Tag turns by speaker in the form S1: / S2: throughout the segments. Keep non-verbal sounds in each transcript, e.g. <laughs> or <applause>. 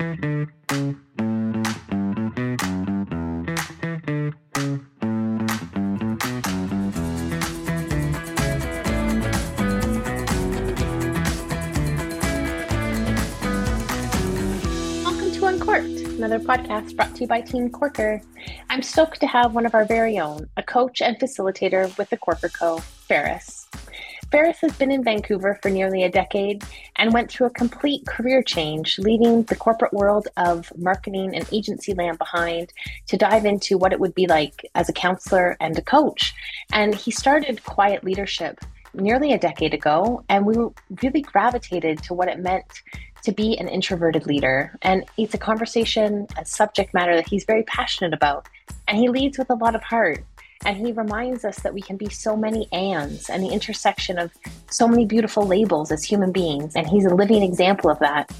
S1: Welcome to Uncorked, another podcast brought to you by Team Corker. I'm stoked to have one of our very own, a coach and facilitator with the Corker Co., Faris. Faris has been in Vancouver for nearly a decade and went through a complete career change, leaving the corporate world of marketing and agency land behind to dive into what it would be like as a counselor and a coach. And he started Quiet Leadership nearly a decade ago, and we really gravitated to what it meant to be an introverted leader. And it's a conversation, a subject matter that he's very passionate about. And he leads with a lot of heart. And he reminds us that we can be so many ands and the intersection of so many beautiful labels as human beings. And he's a living example of that.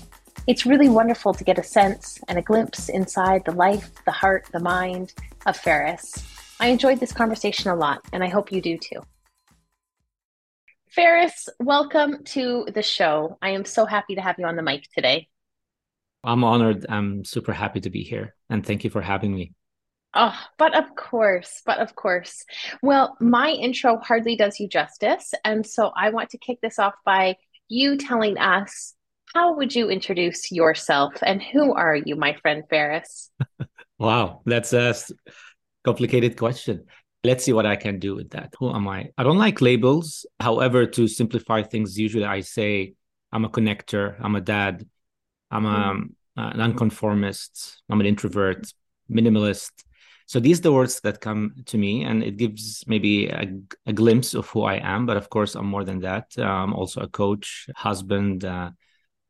S1: It's really wonderful to get a sense and a glimpse inside the life, the heart, the mind of Faris. I enjoyed this conversation a lot, and I hope you do too. Faris, welcome to the show. I am so happy to have you on the mic today.
S2: I'm honored. I'm super happy to be here. And thank you for having me.
S1: Oh, but of course, but of course. Well, my intro hardly does you justice. And so I want to kick this off by you telling us how would you introduce yourself and who are you, my friend Faris? <laughs>
S2: wow, that's a complicated question. Let's see what I can do with that. Who am I? I don't like labels. However, to simplify things, usually I say I'm a connector, I'm a dad, I'm a, mm. an nonconformist, I'm an introvert, minimalist. So these are the words that come to me, and it gives maybe a, a glimpse of who I am. But of course, I'm more than that. I'm also a coach, husband, uh,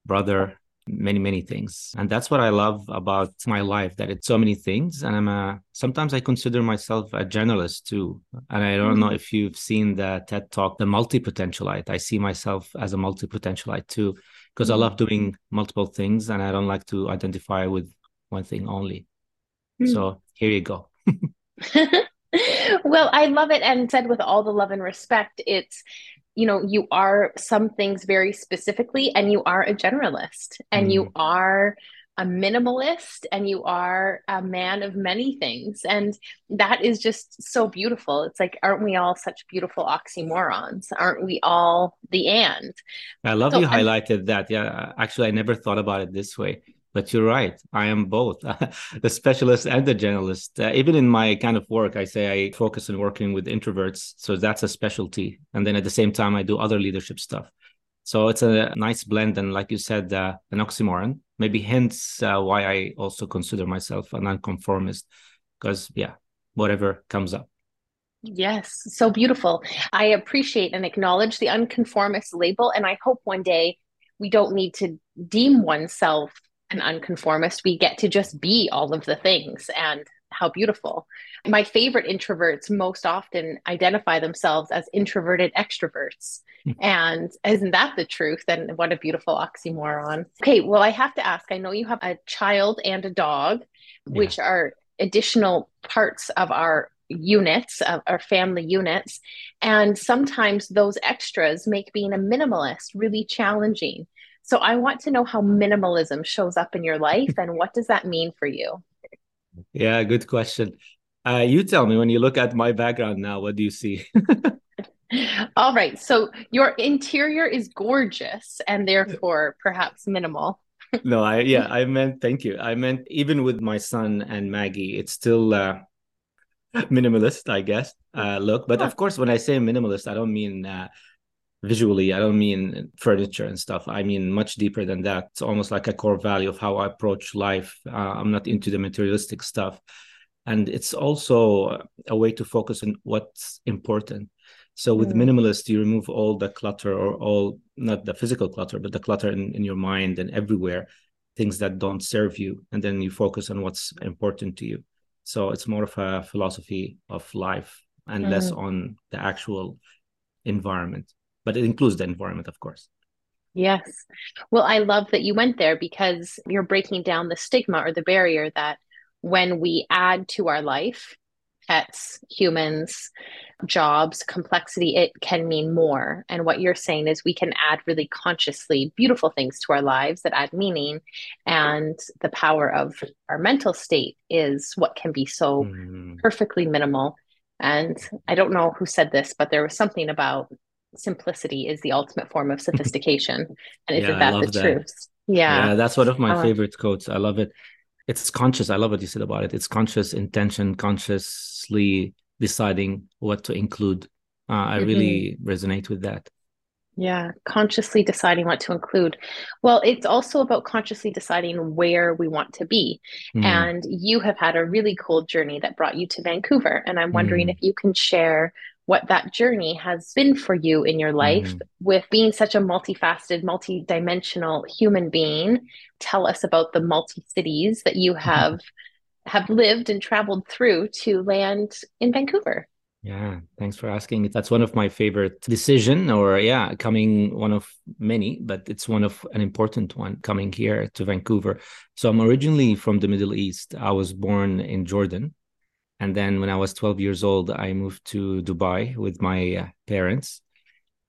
S2: brother, many many things and that's what i love about my life that it's so many things and i'm a sometimes i consider myself a generalist too and i don't mm-hmm. know if you've seen the ted talk the multi-potentialite i see myself as a multi-potentialite too because mm-hmm. i love doing multiple things and i don't like to identify with one thing only mm-hmm. so here you go <laughs>
S1: well i love it and said with all the love and respect it's you know you are some things very specifically and you are a generalist and mm. you are a minimalist and you are a man of many things and that is just so beautiful. It's like aren't we all such beautiful oxymorons? Aren't we all the and?
S2: I love so, you highlighted that. Yeah actually i never thought about it this way but you're right. I am both <laughs> the specialist and the generalist. Uh, even in my kind of work, I say I focus on working with introverts. So that's a specialty. And then at the same time, I do other leadership stuff. So it's a nice blend. And like you said, uh, an oxymoron, maybe hence uh, why I also consider myself a nonconformist, because, yeah, whatever comes up.
S1: Yes, so beautiful. I appreciate and acknowledge the unconformist label. And I hope one day we don't need to deem oneself an unconformist, we get to just be all of the things and how beautiful. My favorite introverts most often identify themselves as introverted extroverts. Hmm. and isn't that the truth? And what a beautiful oxymoron. Okay, well, I have to ask I know you have a child and a dog, yeah. which are additional parts of our units of our family units and sometimes those extras make being a minimalist really challenging so I want to know how minimalism shows up in your life and what does that mean for you?
S2: Yeah, good question. Uh, you tell me when you look at my background now, what do you see? <laughs>
S1: All right. So your interior is gorgeous and therefore perhaps minimal.
S2: no, I yeah, I meant thank you. I meant even with my son and Maggie, it's still uh, minimalist, I guess. Uh, look, but of course, when I say minimalist, I don't mean uh, visually i don't mean furniture and stuff i mean much deeper than that. It's almost like a core value of how i approach life. Uh, i'm not into the materialistic stuff. And it's also a way to focus on what's important. So with mm. minimalist you remove all the clutter or all not the physical clutter but the clutter in, in your mind and everywhere things that don't serve you and then you focus on what's important to you. So it's more of a philosophy of life and mm. less on the actual environment but it includes the environment, of course.
S1: Yes. Well, I love that you went there because you're breaking down the stigma or the barrier that when we add to our life pets, humans, jobs, complexity, it can mean more. And what you're saying is we can add really consciously beautiful things to our lives that add meaning. And the power of our mental state is what can be so mm. perfectly minimal. And I don't know who said this, but there was something about simplicity is the ultimate form of sophistication. <laughs> And isn't yeah, that the that. truth?
S2: Yeah. Yeah, that's one of my uh, favorite quotes. I love it. It's conscious. I love what you said about it. It's conscious intention, consciously deciding what to include. Uh, I mm-hmm. really resonate with that.
S1: Yeah, consciously deciding what to include. Well, it's also about consciously deciding where we want to be. Mm. And you have had a really cool journey that brought you to Vancouver. And I'm wondering mm. if you can share what that journey has been for you in your life mm. with being such a multifaceted, multi-dimensional human being. Tell us about the multi cities that you have have lived and traveled through to land in Vancouver.
S2: Yeah, thanks for asking. That's one of my favorite decision or yeah, coming one of many, but it's one of an important one coming here to Vancouver. So I'm originally from the Middle East. I was born in Jordan and then when I was 12 years old, I moved to Dubai with my uh, parents.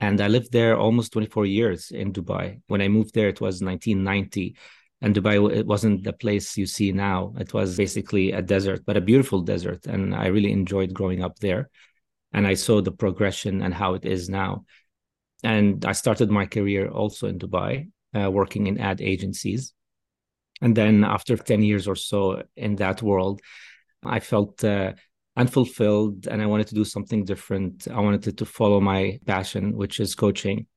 S2: And I lived there almost 24 years in Dubai. When I moved there, it was 1990. And Dubai, it wasn't the place you see now. It was basically a desert, but a beautiful desert. And I really enjoyed growing up there. And I saw the progression and how it is now. And I started my career also in Dubai, uh, working in ad agencies. And then after 10 years or so in that world, I felt uh, unfulfilled and I wanted to do something different. I wanted to follow my passion, which is coaching.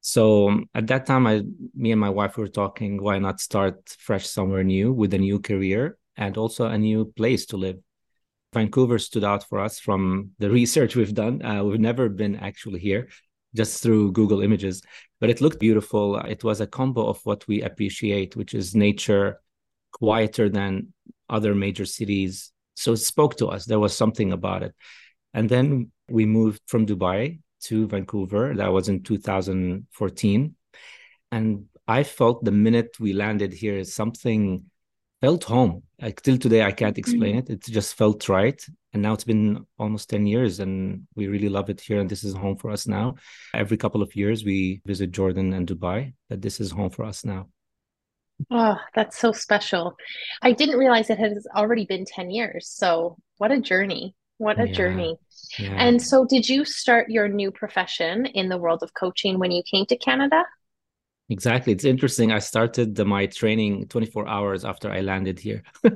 S2: So um, at that time, I, me and my wife were talking, why not start fresh somewhere new with a new career and also a new place to live. Vancouver stood out for us from the <laughs> research we've done. Uh, we've never been actually here, just through Google Images, but it looked beautiful. It was a combo of what we appreciate, which is nature, quieter than other major cities, so it spoke to us. There was something about it. And then we moved from Dubai to Vancouver. That was in 2014. And I felt the minute we landed here, something felt home. Like till today, I can't explain mm-hmm. it. It just felt right. And now it's been almost 10 years and we really love it here. And this is home for us now. Every couple of years, we visit Jordan and Dubai, that this is home for us now.
S1: Oh, that's so special. I didn't realize it has already been 10 years. So, what a journey. What a yeah, journey. Yeah. And so, did you start your new profession in the world of coaching when you came to Canada?
S2: Exactly. It's interesting. I started my training 24 hours after I landed here. <laughs>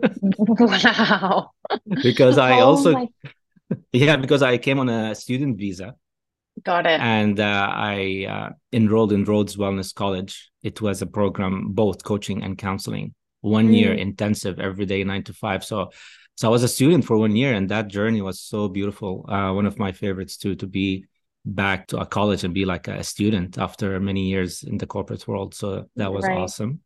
S1: wow. <laughs>
S2: because I oh also, my... <laughs> yeah, because I came on a student visa.
S1: Got it.
S2: And uh, I uh, enrolled in Rhodes Wellness College. It was a program, both coaching and counseling, one mm. year intensive every day, nine to five. So, so I was a student for one year, and that journey was so beautiful. Uh, one of my favorites too, to be back to a college and be like a student after many years in the corporate world. So that was right. awesome.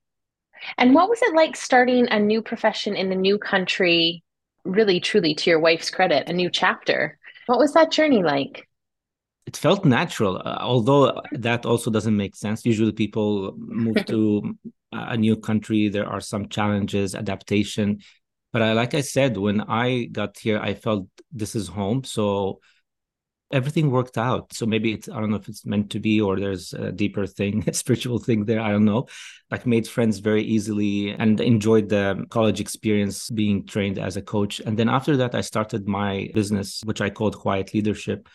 S1: And what was it like starting a new profession in a new country? Really, truly, to your wife's credit, a new chapter. What was that journey like?
S2: It felt natural uh, although that also doesn't make sense. Usually people move to a new country there are some challenges adaptation. But I, like i said when i got here i felt this is home so everything worked out. So maybe it's i don't know if it's meant to be or there's a deeper thing <laughs> a spiritual thing there i don't know. Like made friends very easily and enjoyed the college experience being trained as a coach. And then after that i started my business which i called quiet leadership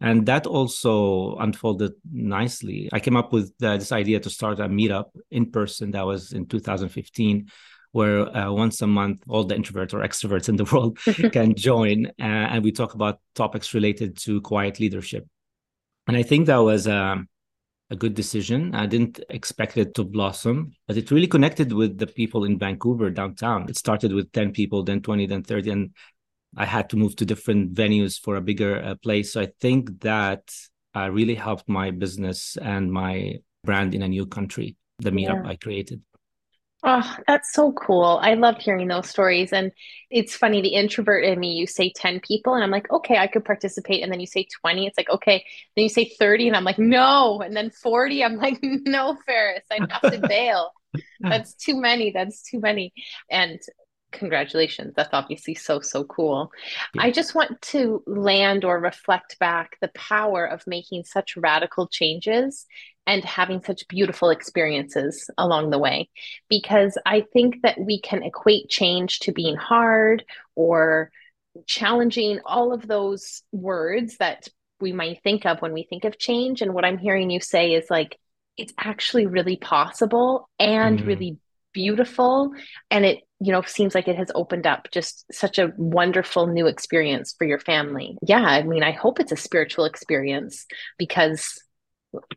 S2: and that also unfolded nicely. I came up with uh, this idea to start a meetup in person that was in 2015 where uh, once a month all the introverts or extroverts in the <laughs> world <laughs> can join uh, and we talk about topics related to quiet leadership. And i think that was um, a good decision. I didn't expect it to blossom but it really connected with the people in vancouver downtown. It started with 10 people then 20 then 30 and I had to move to different venues for a bigger uh, place. So I think that uh, really helped my business and my brand in a new country, the meetup yeah. I created.
S1: Oh, that's so cool. I love hearing those stories. And it's funny, the introvert in me, you say 10 people, and I'm like, okay, I could participate. And then you say 20, it's like, okay. Then you say 30, and I'm like, no. And then 40, I'm like, <laughs> no, Faris, I have to <laughs> bail. <laughs> That's too many. That's too many. And congratulations. That's obviously so, so cool. Yeah. I just want to land or reflect back the power of making such radical changes and having such beautiful experiences along the way. Because I think that we can equate change to being hard or challenging, all of those words that we might think of when we think of change. And what I'm hearing you say is like, it's actually really possible and mm. really beautiful. And it, you know, seems like it has opened up just such a wonderful new experience for your family. Yeah. I mean, I hope it's a spiritual experience because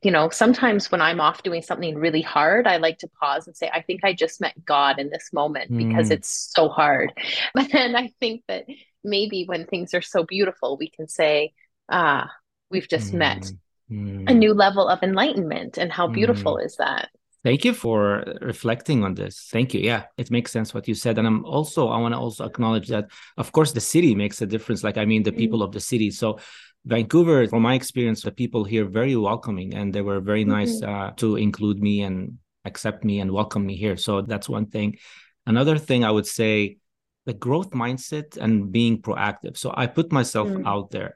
S1: you know, sometimes when I'm off doing something really hard, I like to pause and say, I think I just met God in this moment mm. because it's so hard. <laughs> But then I think that maybe when things are so beautiful, we can say, ah, we've just mm. met mm. a new level of enlightenment. And how beautiful mm. is that?
S2: Thank you for reflecting on this. Thank you. Yeah, it makes sense what you said. And I'm also, I want to also acknowledge that, of course, the city makes a difference. Like, I mean, the people mm. of the city. So, Vancouver, from my experience, the people here very welcoming and they were very nice mm-hmm. uh, to include me and accept me and welcome me here. So that's one thing. Another thing I would say, the growth mindset and being proactive. So I put myself mm. out there.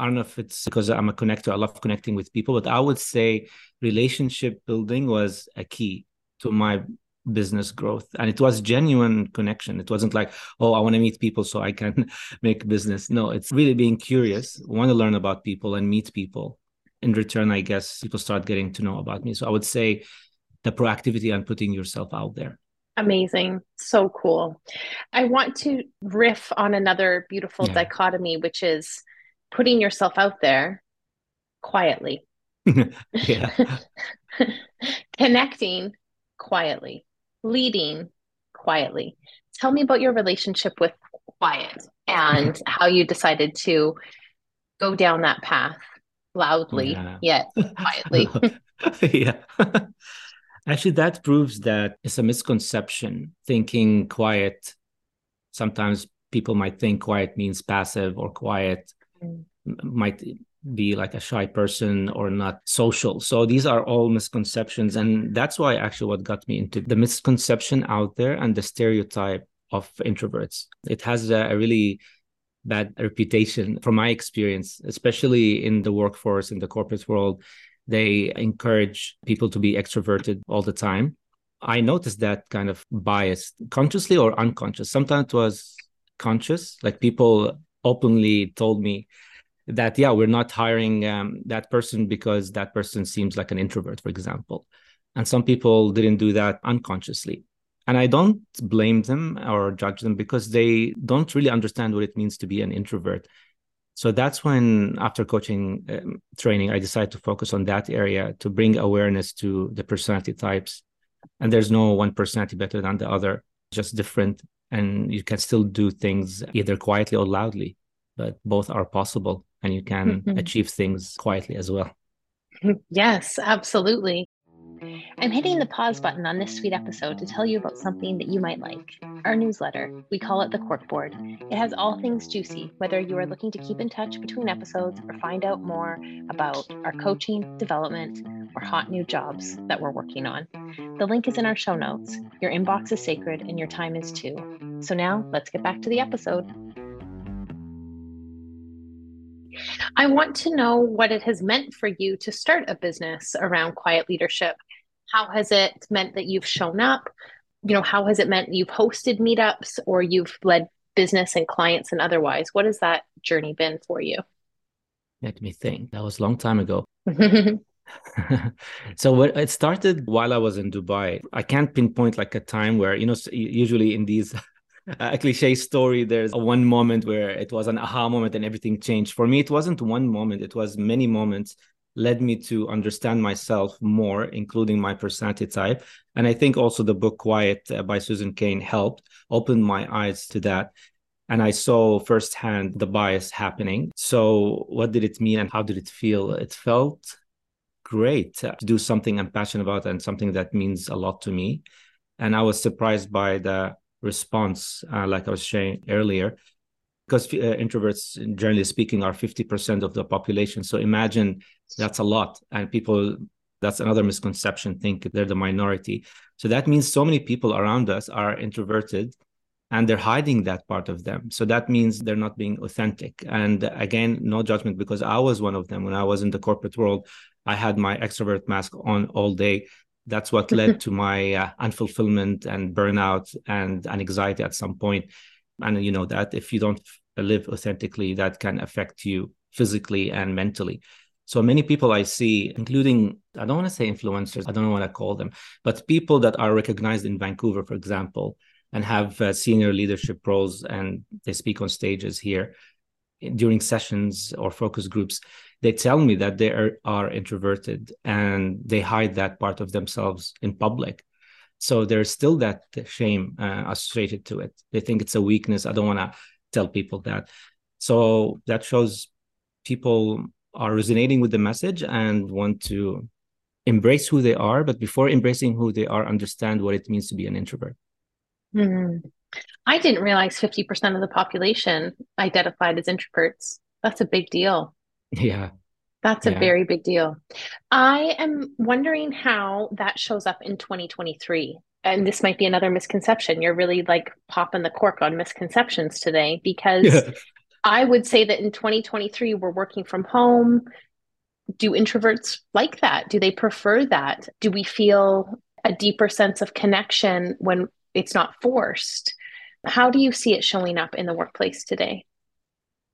S2: I don't know if it's because I'm a connector. I love connecting with people, but I would say relationship building was a key to my business growth. And it was genuine connection. It wasn't like oh i want to meet people so i can <laughs> make business. No it's really being curious. Want to learn about people and meet people. In return i guess people start getting to know about me. So i would say the proactivity and putting yourself out there.
S1: Amazing. So cool. I want to riff on another beautiful yeah. dichotomy which is putting yourself out there quietly <laughs> <laughs> connecting quietly leading quietly. Tell me about your relationship with quiet and <laughs> how you decided to go down that path loudly yeah. yet quietly.
S2: yeah. Actually, that proves that it's a misconception thinking quiet. Sometimes people might think quiet means passive or quiet mm. might be like a shy person or not social. So these are all misconceptions. And that's why actually what got me into the misconception out there and the stereotype of introverts. It has a, really bad reputation from my experience, especially in the workforce, in the corporate world. They encourage people to be extroverted all the time. I noticed that kind of bias, consciously or unconscious. Sometimes it was conscious, like people openly told me that yeah we're not hiring um, that person because that person seems like an introvert for example. And some people didn't do that unconsciously. And i don't blame them or judge them because they don't really understand what it means to be an introvert. So that's when after coaching um, training i decided to focus on that area to bring awareness to the personality types. And there's no one personality better than the other just different and you can still do things either quietly or loudly but both are possible and you can mm-hmm. achieve things quietly as well. <laughs>
S1: Yes, absolutely. I'm hitting the pause button on this sweet episode to tell you about something that you might like our newsletter. We call it the Corkboard. It has all things juicy, whether you are looking to keep in touch between episodes or find out more about our coaching, development, or hot new jobs that we're working on. The link is in our show notes. Your inbox is sacred and your time is too. So now let's get back to the episode. I want to know what it has meant for you to start a business around quiet leadership. How has it meant that you've shown up? You know, how has it meant you've hosted meetups or you've led business and clients and otherwise? What has that journey been for you?
S2: Let me think. That was a long time ago. <laughs> <laughs> so it started while I was in Dubai. I can't pinpoint like a time where you know usually in these <laughs> a cliche story there's a one moment where it was an aha moment and everything changed for me it wasn't one moment it was many moments led me to understand myself more including my personality type. And i think also the book quiet uh, by susan cain helped open my eyes to that. And i saw firsthand the bias happening. So what did it mean and how did it feel? It felt great to do something i'm passionate about and something that means a lot to me. And i was surprised by the response, uh, like I was saying earlier, because uh, introverts, generally speaking, are 50% of the population. So imagine that's a lot. And people, that's another misconception, think they're the minority. So that means so many people around us are introverted and they're hiding that part of them. So that means they're not being authentic. And again, no judgment because I was one of them when I was in the corporate world. I had my extrovert mask on all day. That's what led <laughs> to my uh, unfulfillment and burnout and, and anxiety at some point. And you know that if you don't live authentically, that can affect you physically and mentally. So many people I see, including, I don't want to say influencers, I don't know what I call them, but people that are recognized in Vancouver, for example, and have uh, senior leadership roles and they speak on stages here during sessions or focus groups they tell me that they are, are introverted and they hide that part of themselves in public. So there's still that shame uh, associated to it. They think it's a weakness. I don't want to tell people that so that shows people are resonating with the message and want to embrace who they are but before embracing who they are understand what it means to be an introvert
S1: Mm. I didn't realize 50% of the population identified as introverts. That's a big deal. <laughs>
S2: Yeah.
S1: That's a very big deal. I am wondering how that shows up in 2023. And this might be another misconception. You're really like popping the cork on misconceptions today because yeah. I would say that in 2023, we're working from home. Do introverts like that? Do they prefer that? Do we feel a deeper sense of connection when it's not forced. How do you see it showing up in the workplace today?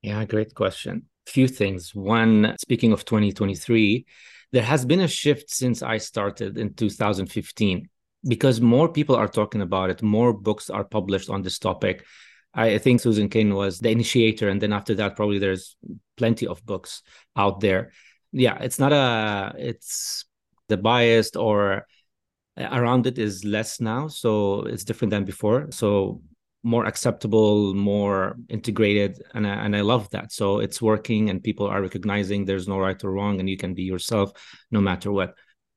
S2: Yeah, great question. A few things. One, speaking of 2023, there has been a shift since I started in 2015 because more people are talking about it, more books are published on this topic. I think Susan Cain was the initiator, and then after that, probably there's plenty of books out there. Yeah, it's not a, it's the biased or around it is less now so it's different than before so more acceptable more integrated and I, and I love that so it's working and people are recognizing there's no right or wrong and you can be yourself no matter what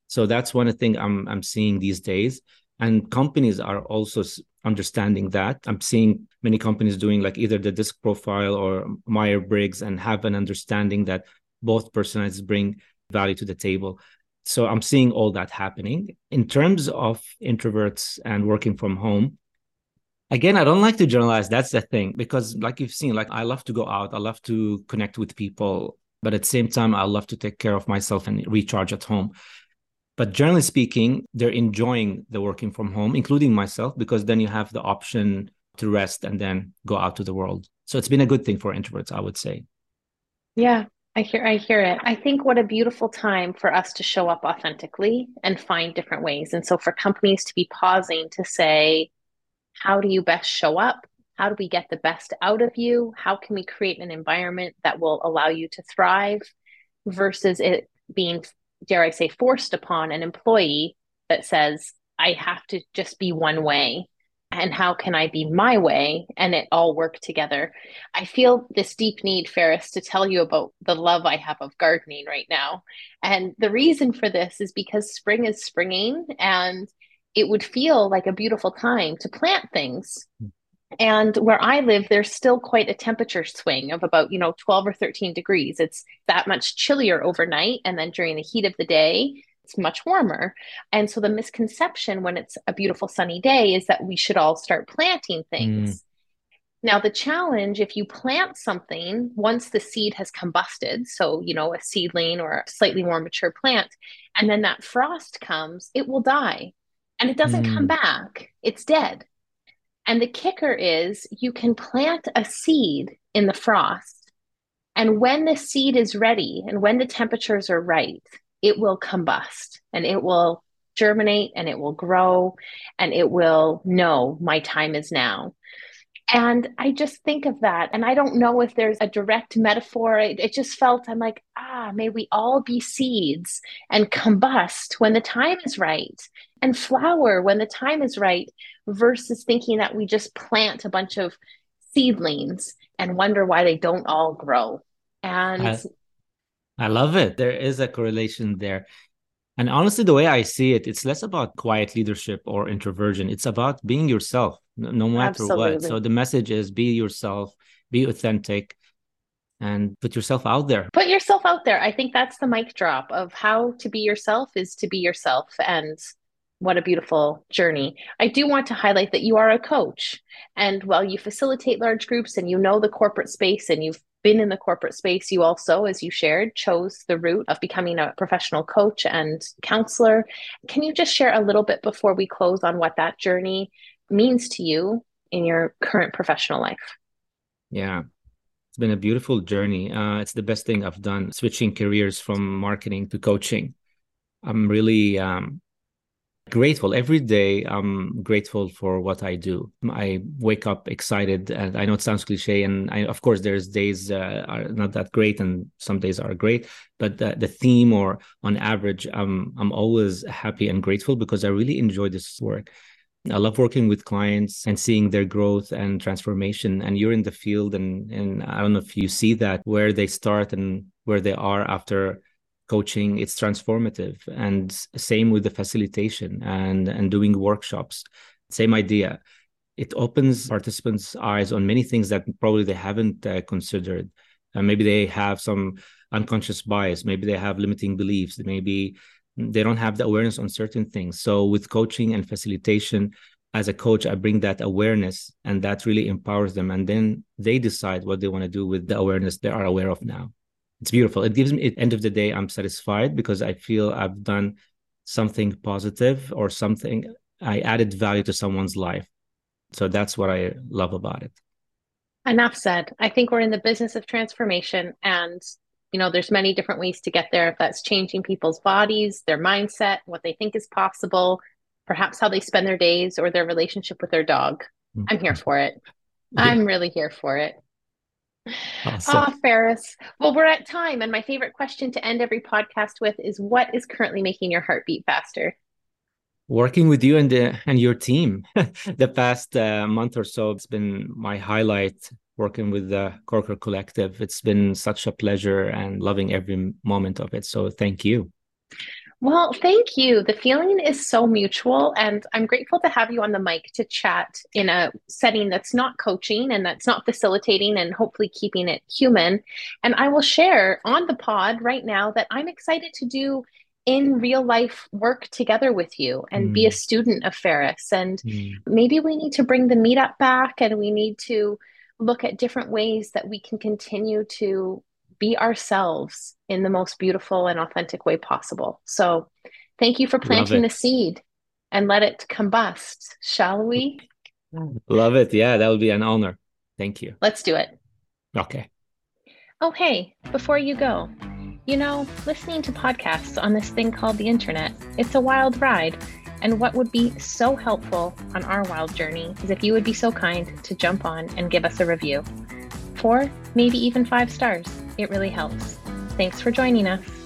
S2: so that's one thing i'm i'm seeing these days. And companies are also understanding that. I'm seeing many companies doing like either the disc profile or Myers-Briggs and have an understanding that both personalities bring value to the table. So i'm seeing all that happening. In terms of introverts and working from home again i don't like to generalize. That's the thing because like you've seen like i love to go out. I love to connect with people. But at the same time i love to take care of myself and recharge at home but generally speaking they're enjoying the working from home including myself because then you have the option to rest and then go out to the world so it's been a good thing for introverts i would say
S1: yeah I hear I hear it. I think what a beautiful time for us to show up authentically and find different ways. And so for companies to be pausing to say, how do you best show up? How do we get the best out of you? How can we create an environment that will allow you to thrive versus it being, dare I say, forced upon an employee that says, I have to just be one way and how can I be my way and it all work together. I feel this deep need, Faris, to tell you about the love I have of gardening right now. And the reason for this is because spring is springing and it would feel like a beautiful time to plant things. Hmm. And where I live, there's still quite a temperature swing of about, you know, 12 or 13 degrees. It's that much chillier overnight. And then during the heat of the day, it's much warmer. And so the misconception when it's a beautiful sunny day is that we should all start planting things. Mm. Now, the challenge if you plant something once the seed has combusted, so, you know, a seedling or a slightly more mature plant, and then that frost comes, it will die and it doesn't mm. come back. It's dead. And the kicker is you can plant a seed in the frost. And when the seed is ready and when the temperatures are right, it will combust and it will germinate and it will grow and it will know my time is now. And I just think of that. And I don't know if there's a direct metaphor. It, it, just felt, I'm like, ah, may we all be seeds and combust when the time is right and flower when the time is right, versus thinking that we just plant a bunch of seedlings and wonder why they don't all grow. And
S2: I love it. There is a correlation there. And honestly, the way I see it, it's less about quiet leadership or introversion. It's about being yourself, no matter Absolutely. what. So the message is be yourself, be authentic, and put yourself out there.
S1: Put yourself out there. I think that's the mic drop of how to be yourself is to be yourself. And what a beautiful journey. I do want to highlight that you are a coach. And while you facilitate large groups and you know the corporate space and you've been in the corporate space, you also, as you shared, chose the route of becoming a professional coach and counselor. Can you just share a little bit before we close on what that journey means to you in your current professional life?
S2: Yeah, it's been a beautiful journey. Uh, it's the best thing I've done, switching careers from marketing to coaching. I'm really um, grateful every day i'm grateful for what i do i wake up excited and i know it sounds cliche and I, of course there's days uh, are not that great and some days are great but the, the theme or on average i'm i'm always happy and grateful because i really enjoy this work I love working with clients and seeing their growth and transformation. And you're in the field, and and I don't know if you see that where they start and where they are after coaching it's transformative. And same with the facilitation and and doing workshops. Same idea. It opens participants eyes on many things that probably they haven't uh, considered. Maybe they have some unconscious bias. Maybe they have limiting beliefs. Maybe they don't have the awareness on certain things. So with coaching and facilitation as a coach i bring that awareness and that really empowers them. And then they decide what they want to do with the awareness they are aware of now it's beautiful. It gives me at end of the day, I'm satisfied because I feel I've done something positive or something I added value to someone's life. So that's what I love about it.
S1: Enough said. I think we're in the business of transformation and you know there's many different ways to get there if that's changing people's bodies, their mindset, what they think is possible, perhaps how they spend their days or their relationship with their dog. Mm-hmm. I'm here for it. Yeah. I'm really here for it. Awesome. Ah, Faris. Well, we're at time, and my favorite question to end every podcast with is what is currently making your heart beat faster?
S2: Working with you and the, and your team <laughs> the past uh, month or so, it's been my highlight. Working with the Corker Collective, it's been such a pleasure and loving every moment of it. So, thank you.
S1: Well, thank you. The feeling is so mutual, and I'm grateful to have you on the mic to chat in a setting that's not coaching and that's not facilitating and hopefully keeping it human. And I will share on the pod right now that I'm excited to do in real life work together with you and mm. be a mm. student of Faris. And mm. maybe we need to bring the meetup back and we need to look at different ways that we can continue to be ourselves in the most beautiful and authentic way possible. So, thank you for planting the seed and let it combust, shall we?
S2: Love it. Yeah, that would be an honor. Thank you.
S1: Let's do it.
S2: Okay.
S1: Oh, hey, before you go, you know, listening to podcasts on this thing called the internet, it's a wild ride. And what would be so helpful on our wild journey is if you would be so kind to jump on and give us a review. Four, maybe even five stars. It really helps. Thanks for joining us.